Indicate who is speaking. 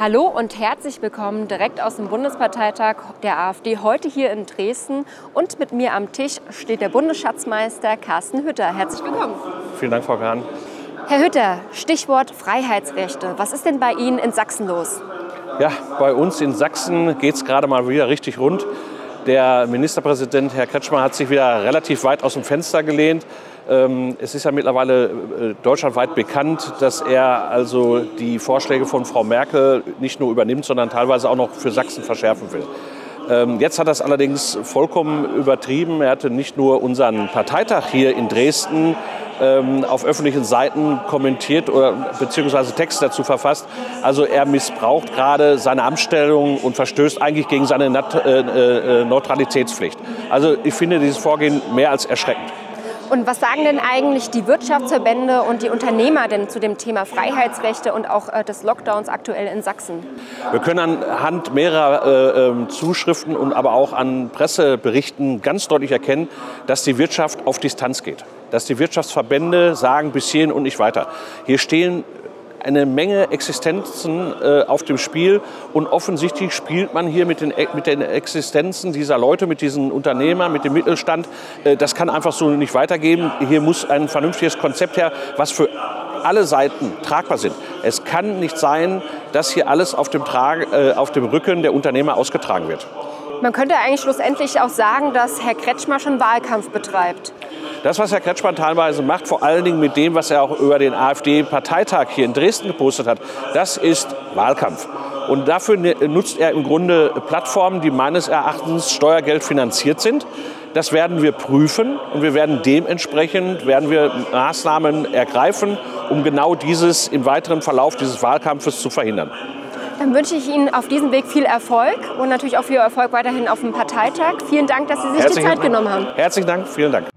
Speaker 1: Hallo und herzlich willkommen direkt aus dem Bundesparteitag der AfD heute hier in Dresden. Und mit mir am Tisch steht der Bundesschatzmeister Carsten Hütter. Herzlich willkommen.
Speaker 2: Vielen Dank, Frau Kahn.
Speaker 1: Herr Hütter, Stichwort Freiheitsrechte. Was ist denn bei Ihnen in Sachsen los?
Speaker 2: Ja, bei uns in Sachsen geht es gerade mal wieder richtig rund. Der Ministerpräsident, Herr Kretschmer, hat sich wieder relativ weit aus dem Fenster gelehnt. Ähm, es ist ja mittlerweile äh, deutschlandweit bekannt, dass er also die Vorschläge von Frau Merkel nicht nur übernimmt, sondern teilweise auch noch für Sachsen verschärfen will. Ähm, jetzt hat er es allerdings vollkommen übertrieben. Er hatte nicht nur unseren Parteitag hier in Dresden ähm, auf öffentlichen Seiten kommentiert oder beziehungsweise Texte dazu verfasst. Also er missbraucht gerade seine Amtsstellung und verstößt eigentlich gegen seine äh, äh, Neutralitätspflicht. Also ich finde dieses Vorgehen mehr als erschreckend.
Speaker 1: Und was sagen denn eigentlich die Wirtschaftsverbände und die Unternehmer denn zu dem Thema Freiheitsrechte und auch äh, des Lockdowns aktuell in Sachsen?
Speaker 2: Wir können anhand mehrerer äh, ähm, Zuschriften und aber auch an Presseberichten ganz deutlich erkennen, dass die Wirtschaft auf Distanz geht. Dass die Wirtschaftsverbände sagen, bis hierhin und nicht weiter. Hier stehen eine Menge Existenzen äh, auf dem Spiel und offensichtlich spielt man hier mit den, mit den Existenzen dieser Leute, mit diesen Unternehmern, mit dem Mittelstand. Äh, das kann einfach so nicht weitergehen. Hier muss ein vernünftiges Konzept her, was für alle Seiten tragbar sind. Es kann nicht sein, dass hier alles auf dem, Trag, äh, auf dem Rücken der Unternehmer ausgetragen wird.
Speaker 1: Man könnte eigentlich schlussendlich auch sagen, dass Herr Kretschmer schon Wahlkampf betreibt.
Speaker 2: Das, was Herr Kretschmann teilweise macht, vor allen Dingen mit dem, was er auch über den AfD-Parteitag hier in Dresden gepostet hat, das ist Wahlkampf. Und dafür ne, nutzt er im Grunde Plattformen, die meines Erachtens Steuergeld finanziert sind. Das werden wir prüfen und wir werden dementsprechend werden wir Maßnahmen ergreifen, um genau dieses im weiteren Verlauf dieses Wahlkampfes zu verhindern.
Speaker 1: Dann wünsche ich Ihnen auf diesem Weg viel Erfolg und natürlich auch viel Erfolg weiterhin auf dem Parteitag. Vielen Dank, dass Sie sich Herzlichen die Zeit genommen haben.
Speaker 2: Herzlichen Dank, vielen Dank.